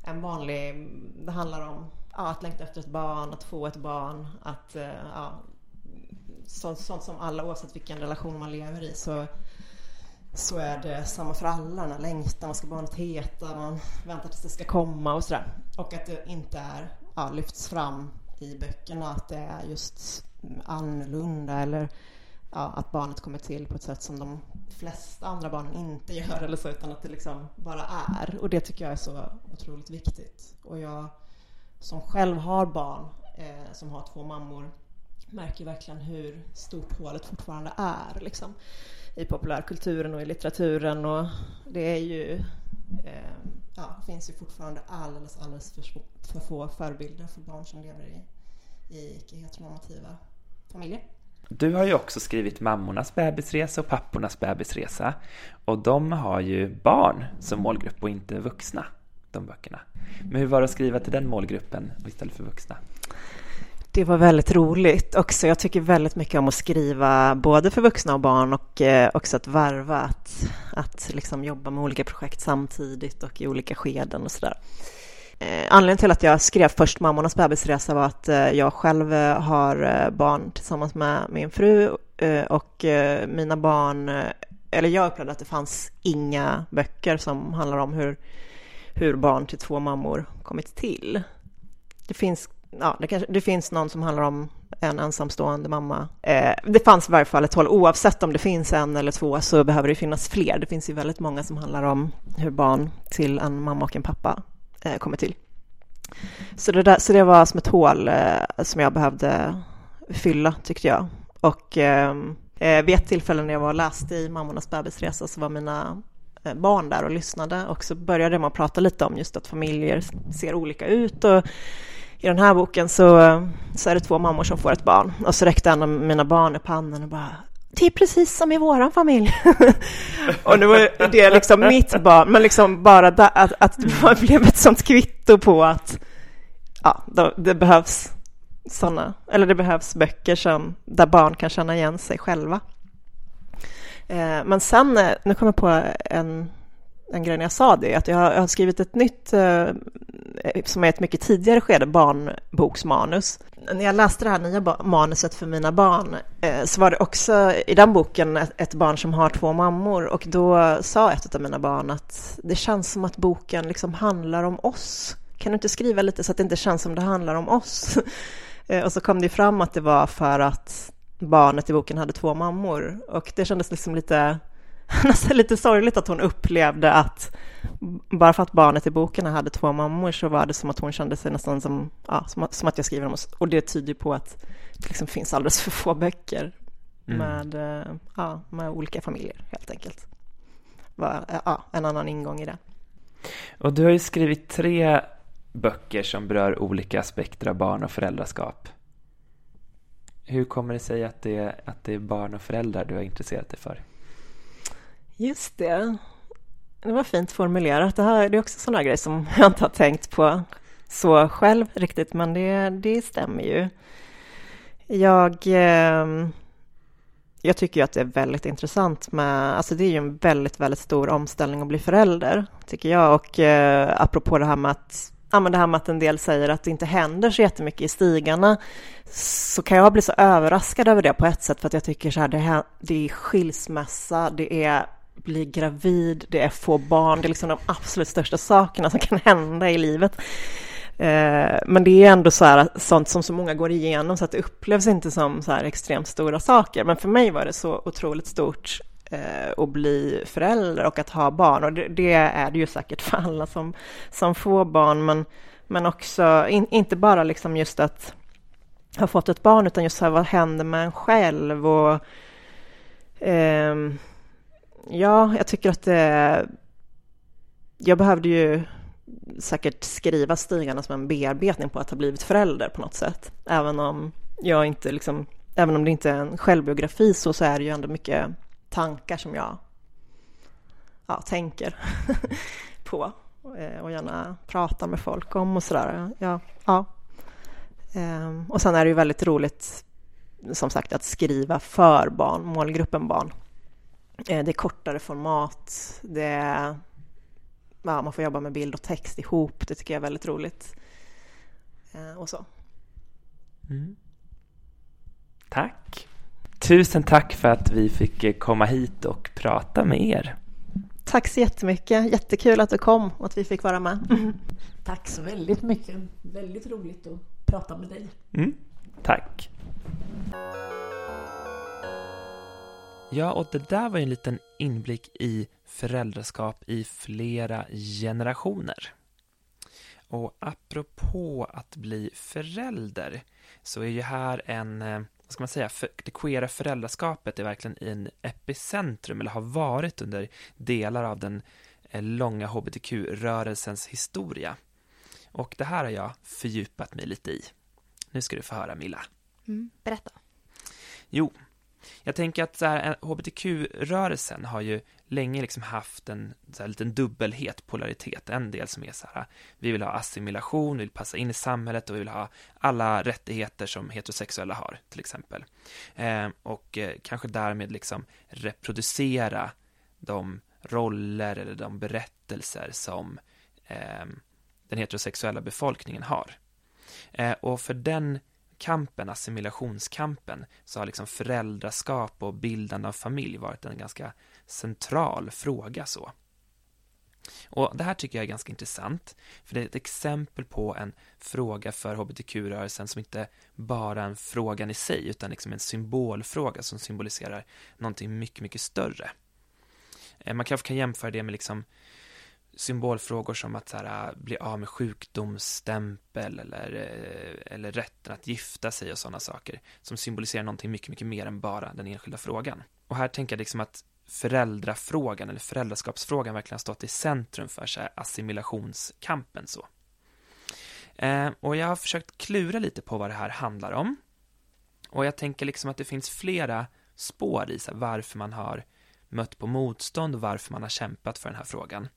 en vanlig, det handlar om ja, att längta efter ett barn, att få ett barn, att eh, ja, sånt, sånt som alla oavsett vilken relation man lever i så så är det samma för alla, den här längtan, vad ska barnet heta, man väntar tills det ska komma och sådär. Och att det inte är, ja, lyfts fram i böckerna att det är just annorlunda eller ja, att barnet kommer till på ett sätt som de flesta andra barnen inte gör eller så, utan att det liksom bara är. Och det tycker jag är så otroligt viktigt. Och jag som själv har barn eh, som har två mammor märker verkligen hur stort hålet fortfarande är liksom i populärkulturen och i litteraturen. Och det är ju eh, ja, finns ju fortfarande alldeles, alldeles för, för få förebilder för barn som lever i, i icke-heteronormativa familjer. Du har ju också skrivit Mammornas bebisresa och Pappornas bebisresa. Och de har ju barn som målgrupp och inte vuxna, de böckerna. Men hur var det att skriva till den målgruppen istället för vuxna? Det var väldigt roligt också. Jag tycker väldigt mycket om att skriva både för vuxna och barn och eh, också att varva, att, att liksom jobba med olika projekt samtidigt och i olika skeden och sådär. Eh, anledningen till att jag skrev först Mammornas bebisresa var att eh, jag själv har barn tillsammans med min fru och mina barn, eller jag upplevde att det fanns inga böcker som handlar om hur, hur barn till två mammor kommit till. Det finns ja, det, kanske, det finns någon som handlar om en ensamstående mamma. Eh, det fanns i varje fall ett håll, oavsett om det finns en eller två så behöver det finnas fler. Det finns ju väldigt många som handlar om hur barn till en mamma och en pappa eh, kommer till. Så det, där, så det var som ett hål eh, som jag behövde fylla, tyckte jag. Och ehm, eh, vid ett tillfälle när jag var och läste i Mammornas bebisresa så var mina Eh, barn där och lyssnade och så började man prata lite om just att familjer ser olika ut och i den här boken så, så är det två mammor som får ett barn och så räckte en av mina barn i pannan och bara det är precis som i våran familj. och nu var det liksom mitt barn, men liksom bara där, att, att det blev ett sånt kvitto på att ja, det behövs sådana, eller det behövs böcker som, där barn kan känna igen sig själva. Eh, men sen, eh, nu kommer jag på en, en grej när jag sa det, att jag har, jag har skrivit ett nytt eh, eh som är ett mycket tidigare skede, barnboksmanus. När jag läste det här nya manuset för mina barn eh, så var det också i den boken ett barn som har två mammor och då sa ett av mina barn att det känns som att boken liksom handlar om oss. Kan du inte skriva lite så att det inte känns som det handlar om oss? Eh, och så kom det fram att det var för att barnet i boken hade två mammor och det kändes liksom lite nästan lite sorgligt att hon upplevde att bara för att barnet i boken hade två mammor så var det som att hon kände sig nästan som, ja, som, som att jag skriver om. Och det tyder på att det liksom finns alldeles för få böcker mm. med, eh, ja, med olika familjer helt enkelt. Var, ja, en annan ingång i det. Och du har ju skrivit tre böcker som berör olika aspekter av barn och föräldraskap. Hur kommer det sig att det, att det är barn och föräldrar du har intresserat dig för? Just det. Det var fint formulerat. Det, här, det är också sådana grejer som jag inte har tänkt på så själv riktigt, men det, det stämmer ju. Jag, ehm, jag tycker ju att det är väldigt intressant med, alltså det är ju en väldigt, väldigt stor omställning att bli förälder, tycker jag. Och eh, apropå det här med att ja, men det här med att en del säger att det inte händer så jättemycket i stigarna, så kan jag bli så överraskad över det på ett sätt, för att jag tycker så här, det, här, det är skilsmässa, det är bli gravid, det är få barn, det är liksom de absolut största sakerna som kan hända i livet. Eh, men det är ändå så här, sånt som så många går igenom så att det upplevs inte som så här extremt stora saker. Men för mig var det så otroligt stort Eh, och att bli förälder och att ha barn. Och det, det, är det ju säkert för alla som, som får barn, men, men också in, inte bara liksom just att ha fått ett barn, utan just här, vad händer med en själv och eh, Ja, jag tycker att det... Jag behövde ju säkert skriva stigarna som en bearbetning på att ha blivit förälder på något sätt. Även om jag inte liksom, även om det inte är en självbiografi så, så är det ju ändå mycket tankar som jag ja, tänker på eh, och gärna pratar med folk om och sådär. Ja, ja. Ehm, och sen är det ju väldigt roligt som sagt att skriva för barn, målgruppen barn. Eh, det är kortare format, det är, ja, man får jobba med bild och text ihop, det tycker jag är väldigt roligt. Eh, och så. Mm. Tack! Tusen tack för att vi fick eh, komma hit och prata med er. Tack så jättemycket. Jättekul att du kom och att vi fick vara med. Tack så väldigt mycket. Väldigt roligt att prata med dig. Mm. Tack. Ja, och det där var ju en liten inblick i föräldraskap i flera generationer. Och apropå att bli förälder så är ju här en, eh, vad ska man säga, för, det queera föräldraskapet är verkligen i en epicentrum, eller har varit under delar av den eh, långa hbtq-rörelsens historia. Och det här har jag fördjupat mig lite i. Nu ska du få höra Milla. Mm, berätta. Jo, jag tänker att så här, hbtq-rörelsen har ju länge liksom haft en så här, liten dubbelhet, polaritet. En del som är så här, vi vill ha assimilation, vi vill passa in i samhället och vi vill ha alla rättigheter som heterosexuella har, till exempel. Eh, och eh, kanske därmed liksom reproducera de roller eller de berättelser som eh, den heterosexuella befolkningen har. Eh, och för den kampen, assimilationskampen, så har liksom föräldraskap och bildande av familj varit en ganska central fråga så. Och det här tycker jag är ganska intressant, för det är ett exempel på en fråga för hbtq-rörelsen som inte bara är en fråga i sig, utan liksom en symbolfråga som symboliserar någonting mycket, mycket större. Eh, man kanske kan jämföra det med liksom symbolfrågor som att så här, äh, bli av med sjukdomsstämpel eller, äh, eller rätten att gifta sig och sådana saker som symboliserar någonting mycket, mycket mer än bara den enskilda frågan. Och här tänker jag liksom att föräldrafrågan eller föräldraskapsfrågan verkligen har stått i centrum för så här, assimilationskampen så. Eh, och jag har försökt klura lite på vad det här handlar om. Och jag tänker liksom att det finns flera spår i så här, varför man har mött på motstånd och varför man har kämpat för den här frågan.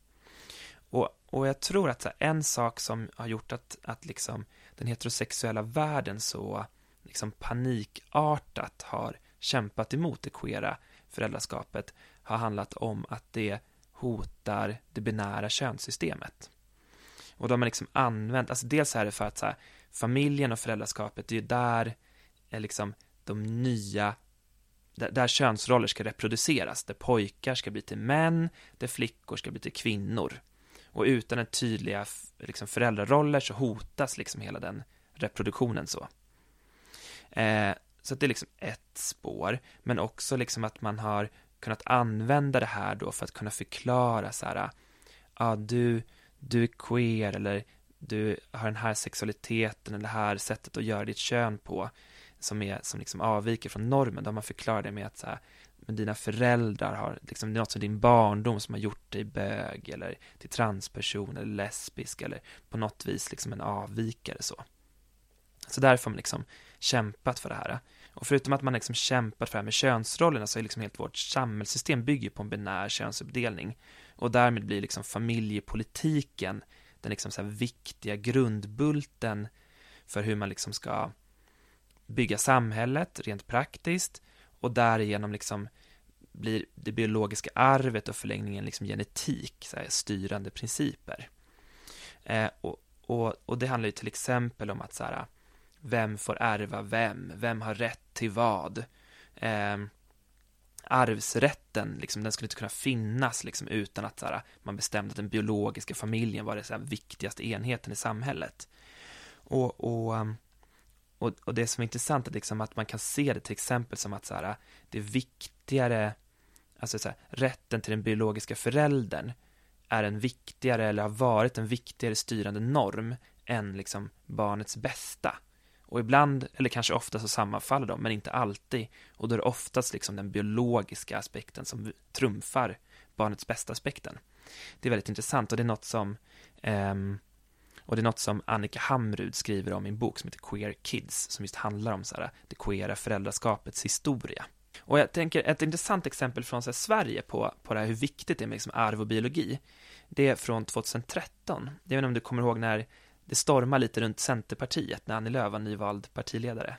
Och, och jag tror att här, en sak som har gjort att, att liksom den heterosexuella världen så liksom panikartat har kämpat emot det queera föräldraskapet har handlat om att det hotar det binära könssystemet. Och då har man liksom använt, alltså dels är det för att så här, familjen och föräldraskapet, det är ju där är liksom de nya där, där könsroller ska reproduceras, där pojkar ska bli till män, där flickor ska bli till kvinnor. Och utan en tydliga liksom, föräldraroller så hotas liksom hela den reproduktionen så. Eh, så det är liksom ett spår, men också liksom att man har kunnat använda det här då för att kunna förklara så här, ah, ja ah, du, du är queer eller du har den här sexualiteten eller det här sättet att göra ditt kön på som, är, som liksom avviker från normen, då man förklarar det med att så här, men dina föräldrar har, liksom, det är något som din barndom som har gjort dig bög eller till transperson eller lesbisk eller på något vis liksom en avvikare så. Så därför har man liksom kämpat för det här. Och förutom att man liksom kämpat för det här med könsrollerna så är liksom helt vårt samhällssystem bygger på en binär könsuppdelning. Och därmed blir liksom familjepolitiken den liksom så viktiga grundbulten för hur man liksom ska bygga samhället rent praktiskt och därigenom liksom blir det biologiska arvet och förlängningen liksom genetik, så här, styrande principer. Eh, och, och, och, det handlar ju till exempel om att så här, vem får ärva vem? Vem har rätt till vad? Eh, arvsrätten, liksom, den skulle inte kunna finnas liksom, utan att så här, man bestämde att den biologiska familjen var den viktigaste enheten i samhället. Och, och ehm, och, och det som är intressant är liksom att man kan se det till exempel som att så här, det är viktigare, alltså så här, rätten till den biologiska föräldern är en viktigare, eller har varit en viktigare styrande norm än liksom barnets bästa. Och ibland, eller kanske ofta så sammanfaller de, men inte alltid. Och då är det oftast liksom den biologiska aspekten som trumfar barnets bästa-aspekten. Det är väldigt intressant och det är något som um, och det är något som Annika Hamrud skriver om i en bok som heter Queer Kids, som just handlar om så här, det queera föräldraskapets historia. Och jag tänker, ett intressant exempel från så här, Sverige på, på det här, hur viktigt det är med liksom, arv och biologi, det är från 2013. Jag vet inte om du kommer ihåg när det stormade lite runt Centerpartiet när Annie Lööf var nyvald partiledare?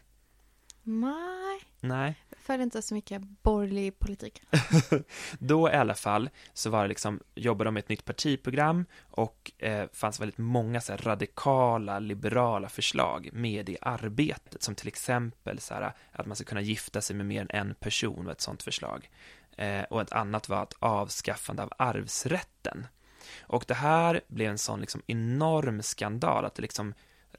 Nej, Nej. jag följer inte så mycket borgerlig politik. Då i alla fall så var det liksom, jobbade de med ett nytt partiprogram och eh, fanns väldigt många så här, radikala, liberala förslag med i arbetet, som till exempel så här, att man ska kunna gifta sig med mer än en person, var ett sådant förslag. Eh, och ett annat var att avskaffande av arvsrätten. Och det här blev en sån liksom enorm skandal att det liksom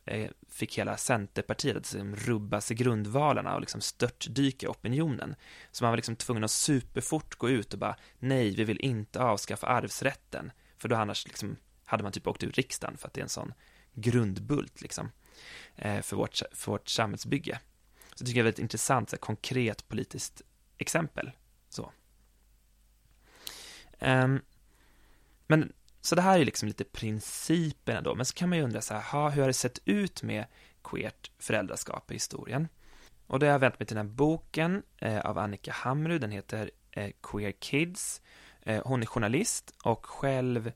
Eh, fick hela Centerpartiet att liksom rubba sig grundvalarna och liksom störtdyka i opinionen. Så man var liksom tvungen att superfort gå ut och bara nej, vi vill inte avskaffa arvsrätten. För då annars liksom hade man typ åkt ur riksdagen för att det är en sån grundbult liksom eh, för vårt, för vårt samhällsbygge. Så det tycker jag är ett intressant, så här, konkret politiskt exempel. Så. Um, men så det här är liksom lite principerna då, men så kan man ju undra så här, hur har det sett ut med queert föräldraskap i historien? Och då har jag vänt mig till den här boken eh, av Annika Hamrud, den heter eh, Queer Kids. Eh, hon är journalist och själv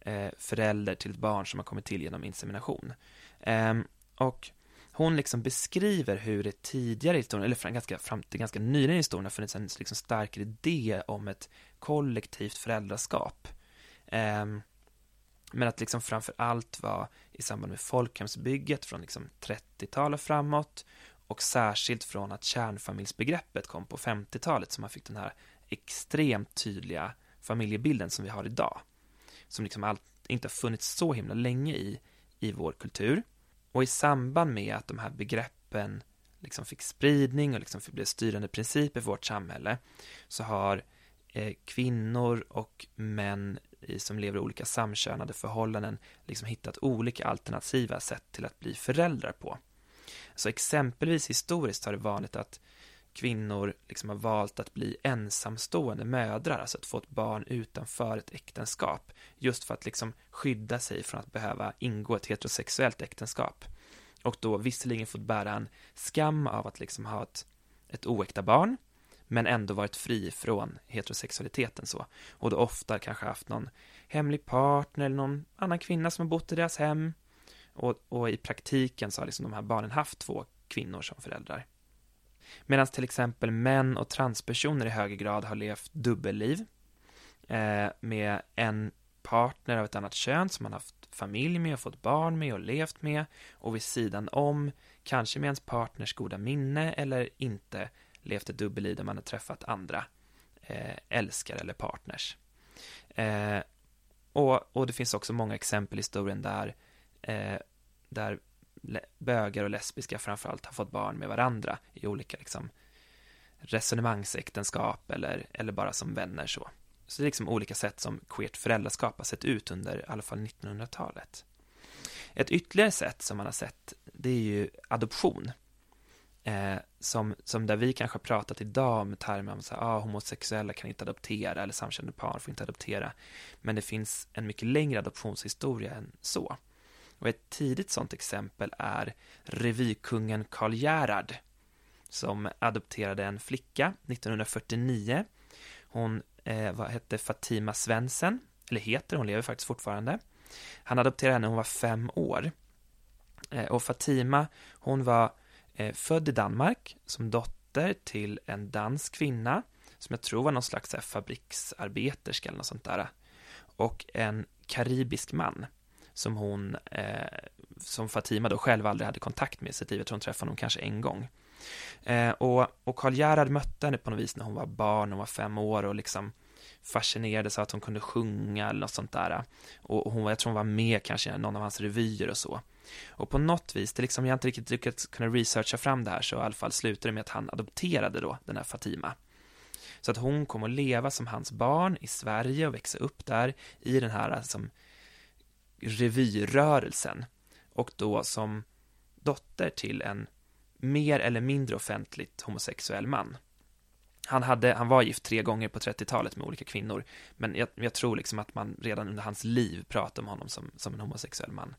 eh, förälder till ett barn som har kommit till genom insemination. Ehm, och hon liksom beskriver hur det tidigare i historien, eller fram, ganska, fram till ganska nyligen i historien, har funnits en liksom starkare idé om ett kollektivt föräldraskap. Um, men att liksom framför allt vara i samband med folkhemsbygget från liksom 30-tal och framåt och särskilt från att kärnfamiljsbegreppet kom på 50-talet så man fick den här extremt tydliga familjebilden som vi har idag. Som liksom allt, inte har funnits så himla länge i, i vår kultur. Och i samband med att de här begreppen liksom fick spridning och liksom blev styrande principer för vårt samhälle så har eh, Eh, kvinnor och män som lever i olika samkönade förhållanden liksom hittat olika alternativa sätt till att bli föräldrar på. Så exempelvis historiskt har det vanligt att kvinnor liksom har valt att bli ensamstående mödrar, alltså att få ett barn utanför ett äktenskap, just för att liksom skydda sig från att behöva ingå ett heterosexuellt äktenskap. Och då visserligen fått bära en skam av att liksom ha ett, ett oäkta barn, men ändå varit fri från heterosexualiteten så. Och då ofta kanske haft någon hemlig partner eller någon annan kvinna som har bott i deras hem. Och, och i praktiken så har liksom de här barnen haft två kvinnor som föräldrar. Medan till exempel män och transpersoner i högre grad har levt dubbelliv eh, med en partner av ett annat kön som man haft familj med och fått barn med och levt med och vid sidan om, kanske med ens partners goda minne eller inte, levt ett dubbelliv där man har träffat andra eh, älskare eller partners. Eh, och, och det finns också många exempel i historien där, eh, där bögar och lesbiska framförallt har fått barn med varandra i olika liksom, resonemangsäktenskap eller, eller bara som vänner så. Så det är liksom olika sätt som queert föräldraskap har sett ut under i alla fall 1900-talet. Ett ytterligare sätt som man har sett, det är ju adoption. Eh, som, som där vi kanske har pratat idag med termer om att ah, homosexuella kan inte adoptera eller samkönade par får inte adoptera. Men det finns en mycket längre adoptionshistoria än så. Och ett tidigt sådant exempel är revykungen Karl Gerhard som adopterade en flicka 1949. Hon eh, vad hette Fatima Svensson, eller heter, hon lever faktiskt fortfarande. Han adopterade henne när hon var fem år. Eh, och Fatima, hon var Eh, född i Danmark som dotter till en dansk kvinna som jag tror var någon slags här, fabriksarbeterska eller något sånt där. Och en karibisk man som hon, eh, som Fatima då själv aldrig hade kontakt med i sitt liv. Jag tror hon träffade honom kanske en gång. Eh, och, och Karl Gerhard mötte henne på något vis när hon var barn, hon var fem år och liksom fascinerades av att hon kunde sjunga eller något sånt där. Och hon, jag tror hon var med kanske i någon av hans revyer och så. Och på något vis, det liksom, jag har inte riktigt lyckats kunna researcha fram det här, så i alla fall slutade det med att han adopterade då den här Fatima. Så att hon kom att leva som hans barn i Sverige och växa upp där i den här som revyrörelsen och då som dotter till en mer eller mindre offentligt homosexuell man. Han, hade, han var gift tre gånger på 30-talet med olika kvinnor, men jag, jag, tror liksom att man redan under hans liv pratade om honom som, som en homosexuell man.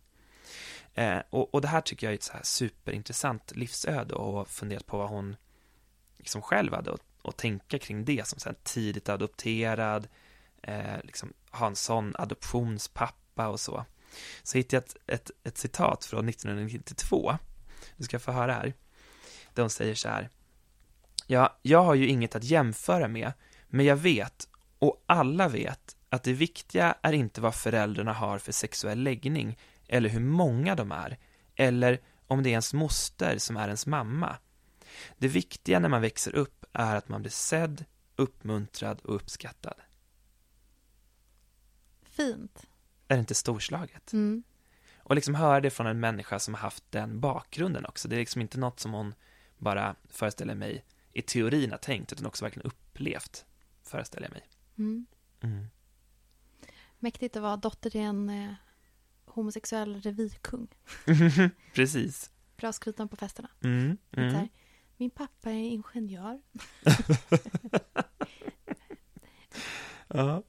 Eh, och, och, det här tycker jag är ett så här superintressant livsöde och funderat på vad hon liksom själv hade att, och tänka kring det som sen tidigt adopterad, eh, liksom ha en sån adoptionspappa och så. Så hittade jag ett, ett, ett citat från 1992. Du ska få höra här. där hon säger så här. Ja, jag har ju inget att jämföra med, men jag vet, och alla vet, att det viktiga är inte vad föräldrarna har för sexuell läggning, eller hur många de är, eller om det är ens moster som är ens mamma. Det viktiga när man växer upp är att man blir sedd, uppmuntrad och uppskattad. Fint. Är det inte storslaget? Mm. Och liksom höra det från en människa som har haft den bakgrunden också. Det är liksom inte något som hon bara föreställer mig i teorin har tänkt, utan också verkligen upplevt, föreställer jag mig. Mm. Mm. Mäktigt att vara dotter till en eh, homosexuell revykung. Precis. Bra skrytan på festerna. Mm. Här, Mm. Min pappa är ingenjör. Ja.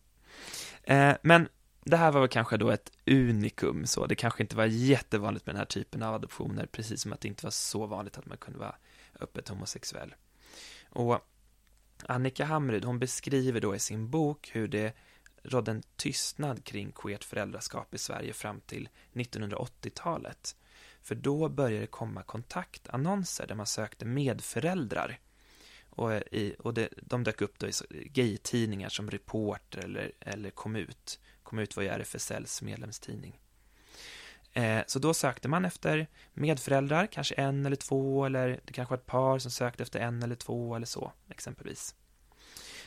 Eh, men det här var väl kanske då ett unikum, så det kanske inte var jättevanligt med den här typen av adoptioner, precis som att det inte var så vanligt att man kunde vara öppet homosexuell. Och Annika Hamrud, hon beskriver då i sin bok hur det rådde en tystnad kring queert föräldraskap i Sverige fram till 1980-talet. För då började det komma kontaktannonser där man sökte medföräldrar. Och, eh, i, och det, de dök upp då i gaytidningar som Reporter eller, eller Komut. Komut var ju RFSLs medlemstidning. Eh, så då sökte man efter medföräldrar, kanske en eller två, eller det kanske var ett par som sökte efter en eller två eller så, exempelvis.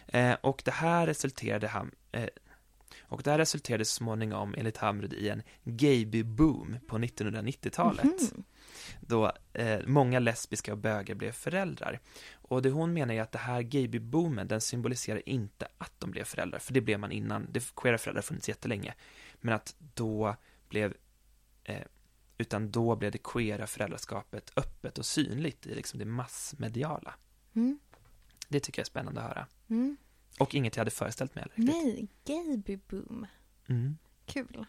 Eh, och det här resulterade ham, eh, och det här resulterade så småningom, enligt Hamrud, i en gayby-boom på 1990-talet Mhm. då många lesbiska och bögar blev föräldrar. Och det hon menar är att det här gaybyboomen, den symboliserar inte att de blev föräldrar, för det blev man innan, det queera föräldrar funnits jättelänge, men att då blev, utan då blev det queera föräldraskapet öppet och synligt i liksom det massmediala. Mm. Det tycker jag är spännande att höra. Mm. Och inget jag hade föreställt mig heller. Nej, gayby boom. Mm. Kul.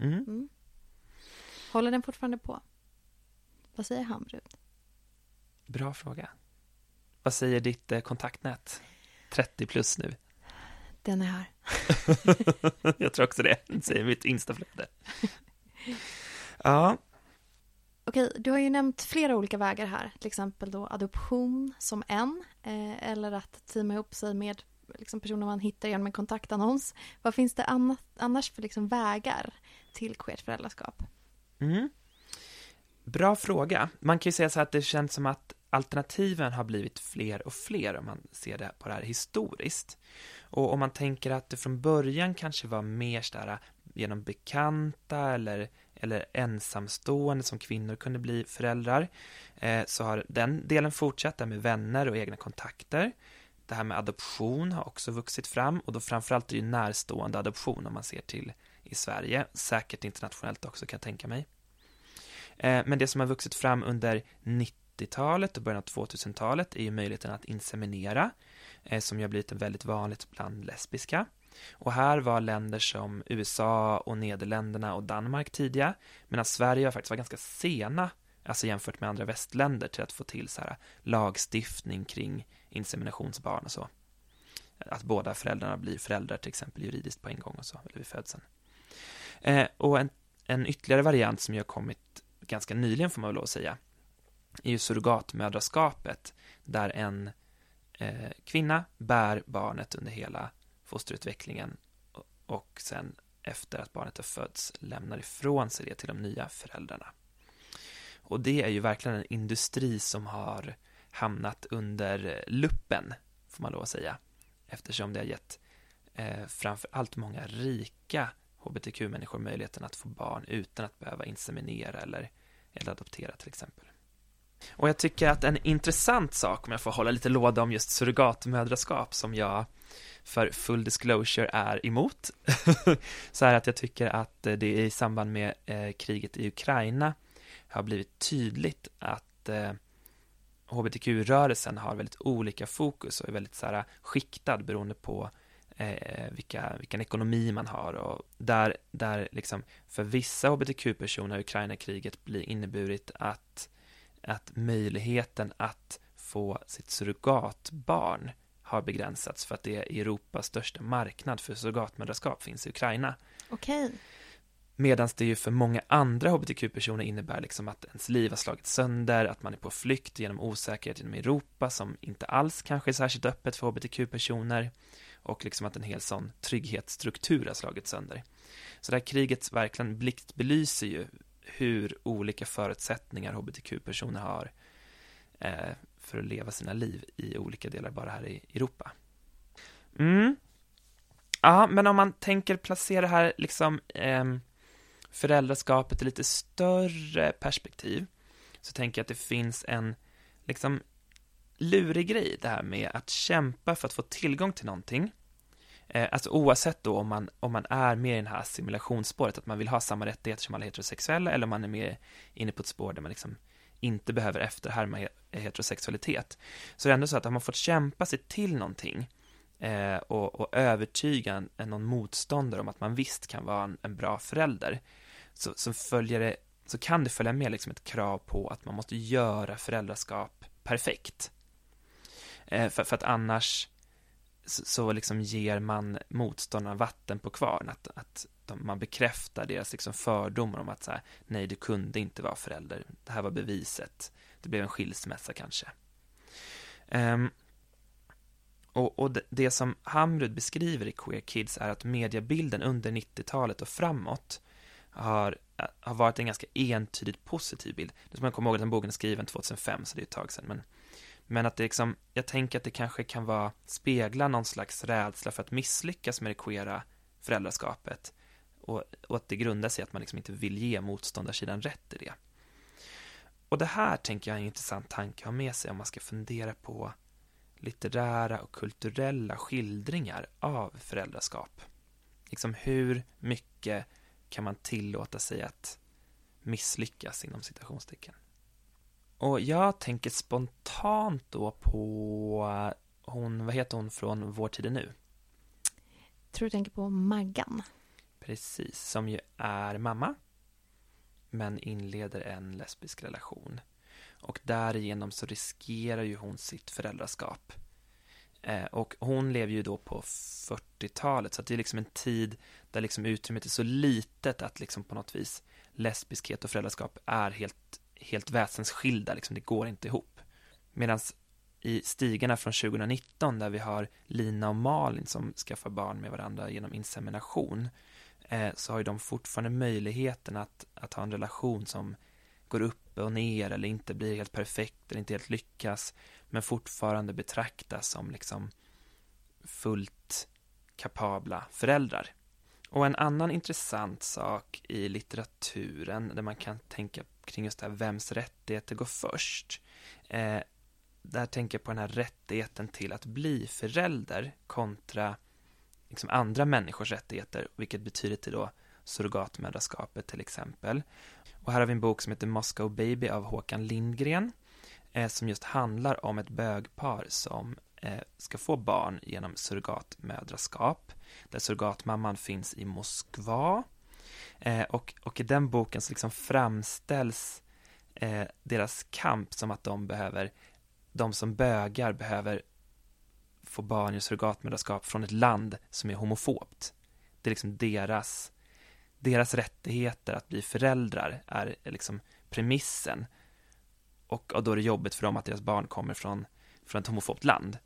Mm. Mm. Håller den fortfarande på? Vad säger Hamrud? Bra fråga. Vad säger ditt eh, kontaktnät? 30 plus nu. Den är här. jag tror också det, säger mitt instaflöde. Ja, Okej, du har ju nämnt flera olika vägar här. Till exempel då adoption som en. Eh, eller att teama ihop sig med liksom, personer man hittar genom en kontaktannons. Vad finns det annat, annars för liksom, vägar till queert föräldraskap? Mm. Bra fråga. Man kan ju säga så att det känns som att alternativen har blivit fler och fler om man ser det på det här historiskt. Och om man tänker att det från början kanske var mer så där genom bekanta eller, eller ensamstående som kvinnor kunde bli föräldrar, eh, så har den delen fortsatt där med vänner och egna kontakter. Det här med adoption har också vuxit fram och då framförallt är det ju närstående adoption om man ser till i Sverige, säkert internationellt också kan jag tänka mig. Eh, Men det som har vuxit fram under 90-talet och början av 2000-talet är ju möjligheten att inseminera, eh, som ju har blivit väldigt vanligt bland lesbiska. Och här var länder som USA och Nederländerna och Danmark tidiga, medan Sverige faktiskt var ganska sena, alltså jämfört med andra västländer, till att få till så här lagstiftning kring inseminationsbarn och så. Att båda föräldrarna blir föräldrar till exempel juridiskt på en gång och så, eller vid födseln. Eh, och en, en ytterligare variant som ju har kommit ganska nyligen får man väl lov att säga, är ju surrogatmödraskapet, där en eh, kvinna bär barnet under hela fosterutvecklingen och, sen efter att barnet har fötts lämnar ifrån sig det till de nya föräldrarna. Och det är ju verkligen en industri som har hamnat under luppen, får man lov att säga, eftersom det har gett eh, framför allt många rika hbtq-människor möjligheten att få barn utan att behöva inseminera eller, eller adoptera till exempel. Och jag tycker att en intressant sak, om jag får hålla lite låda om just surrogatmödraskap som jag för full disclosure är emot, så är att jag tycker att eh, det i samband med eh, kriget i Ukraina har blivit tydligt att eh, hbtq-rörelsen har väldigt olika fokus och är väldigt så här, eh, skiktad beroende på eh, vilka, vilken ekonomi man har. Och där, där liksom för vissa hbtq-personer har Ukraina-kriget blir inneburit att, att möjligheten att få sitt surrogatbarn har begränsats för att det är Europas största marknad för surrogatmödraskap finns i Ukraina. Okej. Medan det ju för många andra hbtq-personer innebär liksom att ens liv har slagits sönder, att man är på flykt genom osäkerhet inom Europa som inte alls kanske är särskilt öppet för hbtq-personer och liksom att en hel sån trygghetsstruktur har slagits sönder. Så det här kriget verkligen blixtbelyser ju hur olika förutsättningar hbtq-personer har eh, för att leva sina liv i olika delar bara här i Europa. Mm. Ja, men om man tänker placera det här liksom eh, föräldraskapet i lite större perspektiv så tänker jag att det finns en liksom lurig grej det här med att kämpa för att få tillgång till någonting. Eh, alltså oavsett då om man, om man är med i det här assimilationsspåret, att man vill ha samma rättigheter som alla heterosexuella, eller om man är mer inne på ett spår där man liksom inte behöver efterhärma heterosexualitet. Så det är ändå så att har man fått kämpa sig till någonting eh, och, och övertyga en, någon motståndare om att man visst kan vara en, en bra förälder, så, så, följer det, så kan det följa med liksom ett krav på att man måste göra föräldraskap perfekt. Eh, för, för att annars så, så liksom ger man motståndarna vatten på kvarn, att, att de, man bekräftar deras liksom fördomar om att så här, nej, du kunde inte vara förälder, det här var beviset, det blev en skilsmässa kanske. Um, och, och det, det, som Hamrud beskriver i Queer Kids är att mediebilden under 90-talet och framåt har, har varit en ganska entydigt positiv bild. Det ska man komma ihåg att den boken är skriven 2005, så det är ett tag sedan, men men att det liksom, jag tänker att det kanske kan vara, spegla någon slags rädsla för att misslyckas med det queera föräldraskapet. Och, och att det grundar sig i att man liksom inte vill ge motståndarsidan rätt i det. Och det här tänker jag är en intressant tanke att ha med sig om man ska fundera på litterära och kulturella skildringar av föräldraskap. Liksom hur mycket kan man tillåta sig att misslyckas inom citationstecken? Och jag tänker spontant då på hon, vad heter hon från Vår tid är nu? tror du tänker på Maggan. Precis, som ju är mamma men inleder en lesbisk relation. Och därigenom så riskerar ju hon sitt föräldraskap. Eh, och hon lever ju då på 40-talet, så det är liksom en tid där liksom utrymmet är så litet att liksom på något vis lesbiskhet och föräldraskap är helt helt väsensskilda, liksom, det går inte ihop. Medan i stigarna från 2019 där vi har Lina och Malin som skaffar barn med varandra genom insemination eh, Eh, så har ju de fortfarande möjligheten att, att ha en relation som går upp och ner eller inte blir helt perfekt eller inte helt lyckas men fortfarande betraktas som liksom fullt kapabla föräldrar. Och en annan intressant sak i litteraturen där man kan tänka kring just det här vems rättigheter går först. Eh, där tänker jag på den här rättigheten till att bli förälder kontra liksom andra människors rättigheter, vilket betyder till då surrogatmödraskapet till exempel. Och här har vi en bok som heter Moscow Baby av Håkan Lindgren eh, som just handlar om ett bögpar som eh, ska få barn genom surrogatmödraskap där surrogatmamman finns i Moskva Eh, och, och i den boken så liksom framställs eh, deras kamp som att de behöver, de som bögar behöver få barn i surrogatmödraskap från ett land som är homofobt. Det är liksom deras, deras rättigheter att bli föräldrar är liksom premissen. Och, och då är det jobbigt för dem att deras barn kommer från, från ett homofobt land.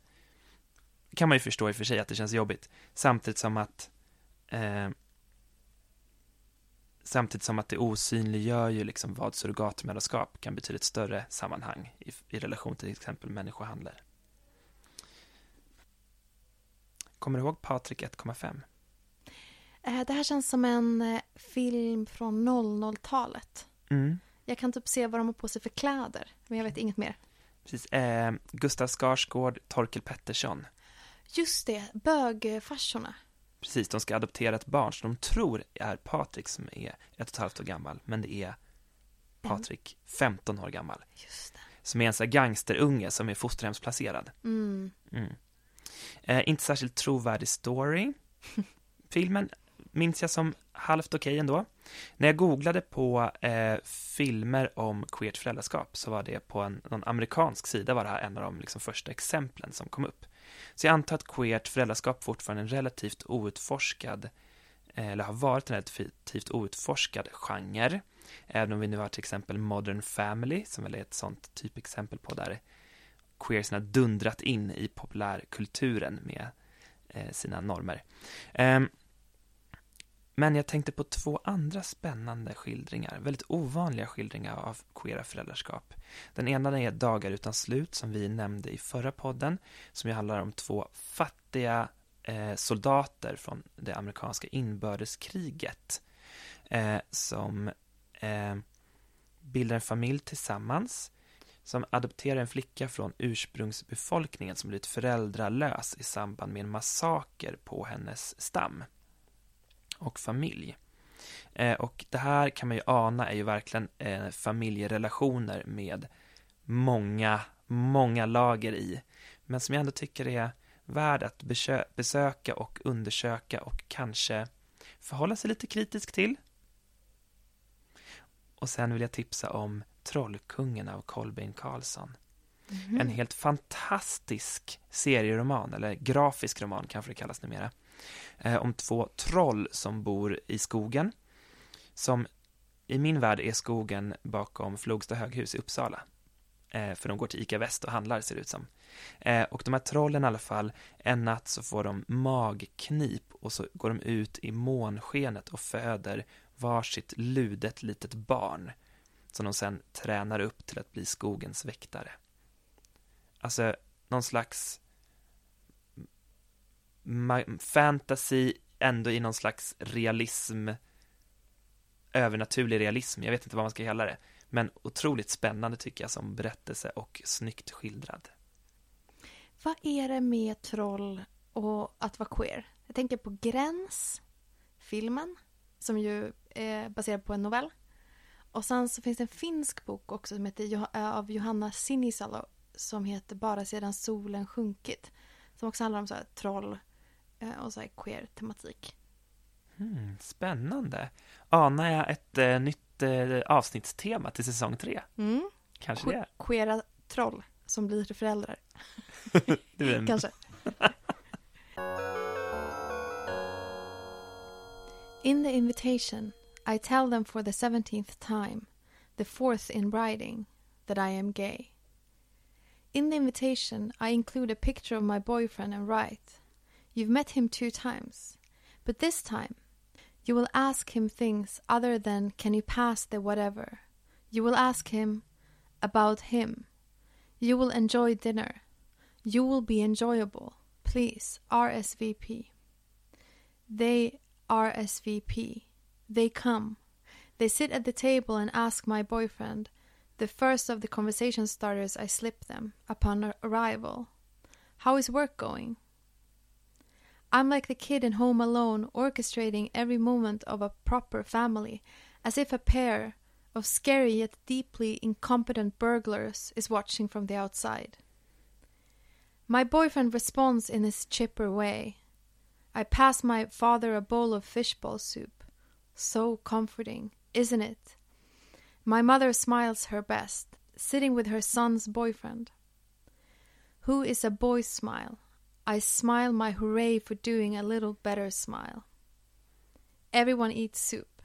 Det kan man ju förstå i och för sig att det känns jobbigt. Samtidigt som att eh, Samtidigt som att det osynliggör ju liksom vad surrogatmödraskap kan betyda i ett större sammanhang i, i relation till exempel människohandel. Kommer du ihåg Patrik 1,5? Eh, det här känns som en eh, film från 00-talet. Mm. Jag kan typ se vad de har på sig för kläder, men jag vet inget mer. Precis. Eh, Gustav Skarsgård, Torkel Pettersson. Just det, bögfarsorna. Precis, de ska adoptera ett barn som de tror är Patrik som är ett och ett halvt år gammal, men det är Patrik, 15 år gammal. Just det. Som är en sån här gangsterunge som är fosterhemsplacerad. Mm. Mm. Eh, inte särskilt trovärdig story. Filmen minns jag som halvt okej okay ändå. När jag googlade på eh, filmer om queert föräldraskap så var det på en någon amerikansk sida var det här en av de liksom, första exemplen som kom upp. Så jag antar att queert föräldraskap fortfarande är en relativt outforskad eh, eller har varit en relativt outforskad genre. Även om vi nu har till exempel Modern Family, som väl är ett sånt typexempel på där queersen har dundrat in i populärkulturen med eh, sina normer. Eh, men jag tänkte på två andra spännande skildringar, väldigt ovanliga skildringar av queera föräldraskap. Den ena är Dagar utan slut, som vi nämnde i förra podden, som ju handlar om två fattiga eh, soldater från det amerikanska inbördeskriget, eh, som eh, bildar en familj tillsammans, som adopterar en flicka från ursprungsbefolkningen som blivit föräldralös i samband med en massaker på hennes stam och familj. Eh, och det här kan man ju ana är ju verkligen eh, familjerelationer med många, många lager i. Men som jag ändå tycker är värd att besöka och undersöka och kanske förhålla sig lite kritisk till. Och sen vill jag tipsa om Trollkungen av Kolbeinn Karlsson. Mm. En helt fantastisk serieroman, eller grafisk roman kanske det kallas numera eh, om två troll som bor i skogen. Som i min värld är skogen bakom Flogsta höghus i Uppsala. Eh, för de går till ICA Väst och handlar, ser det ut som. Eh, och de här trollen i alla fall, en natt så får de magknip och så går de ut i månskenet och föder varsitt ludet litet barn som de sen tränar upp till att bli skogens väktare. Alltså, någon slags fantasy ändå i någon slags realism, övernaturlig realism, jag vet inte vad man ska kalla det, men otroligt spännande tycker jag som berättelse och snyggt skildrad. Vad är det med troll och att vara queer? Jag tänker på Gräns, filmen, som ju eh, är baserad på en novell. Och sen så finns det en finsk bok också som heter av Johanna Sinisalo som heter Bara sedan solen sjunkit. Som också handlar om så troll Eh, och så här queer-tematik. Mm, spännande. Anar jag ett eh, nytt eh, avsnittstema till säsong tre? Mm. Kanske que det. Queera troll som blir föräldrar. en... Kanske. In the invitation I tell them for the seventeenth time, the fourth in writing, that I am gay. In the invitation I include a picture of my boyfriend and write You've met him two times, but this time you will ask him things other than can you pass the whatever. You will ask him about him. You will enjoy dinner. You will be enjoyable. Please, RSVP. They RSVP. They come. They sit at the table and ask my boyfriend, the first of the conversation starters I slip them upon arrival. How is work going? I'm like the kid in Home Alone, orchestrating every moment of a proper family, as if a pair of scary yet deeply incompetent burglars is watching from the outside. My boyfriend responds in his chipper way. I pass my father a bowl of fishball soup. So comforting, isn't it? My mother smiles her best, sitting with her son's boyfriend. Who is a boy's smile? I smile my hooray for doing a little better smile. Everyone eats soup.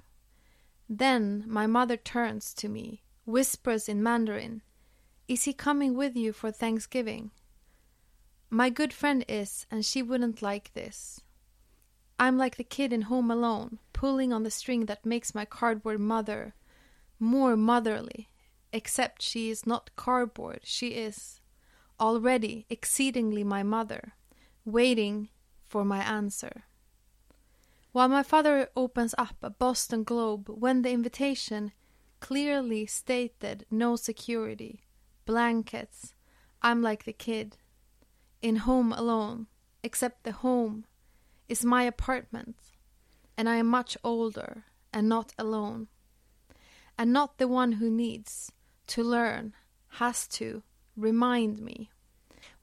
Then my mother turns to me, whispers in Mandarin, Is he coming with you for Thanksgiving? My good friend is, and she wouldn't like this. I'm like the kid in Home Alone, pulling on the string that makes my cardboard mother more motherly, except she is not cardboard, she is already exceedingly my mother waiting for my answer. While my father opens up a Boston Globe when the invitation clearly stated no security, blankets, I'm like the kid. In home alone, except the home is my apartment, and I am much older and not alone. And not the one who needs to learn, has to remind me.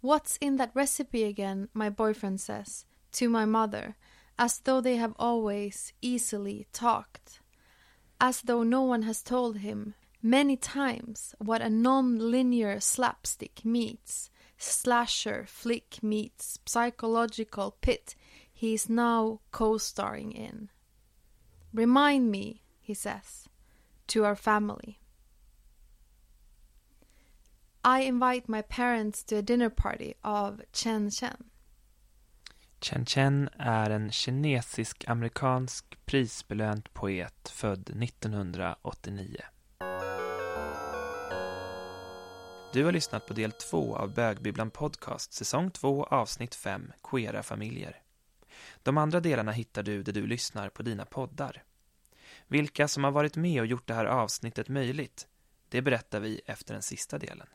What's in that recipe again? My boyfriend says to my mother, as though they have always easily talked. as though no one has told him many times what a non-linear slapstick meets slasher flick meets psychological pit he is now co-starring in. Remind me, he says, to our family. I invite my parents to a dinner party av Chen Chen. Chen Chen är en kinesisk-amerikansk prisbelönt poet född 1989. Du har lyssnat på del 2 av Bögbibblan Podcast, säsong 2, avsnitt 5, Queera familjer. De andra delarna hittar du där du lyssnar på dina poddar. Vilka som har varit med och gjort det här avsnittet möjligt, det berättar vi efter den sista delen.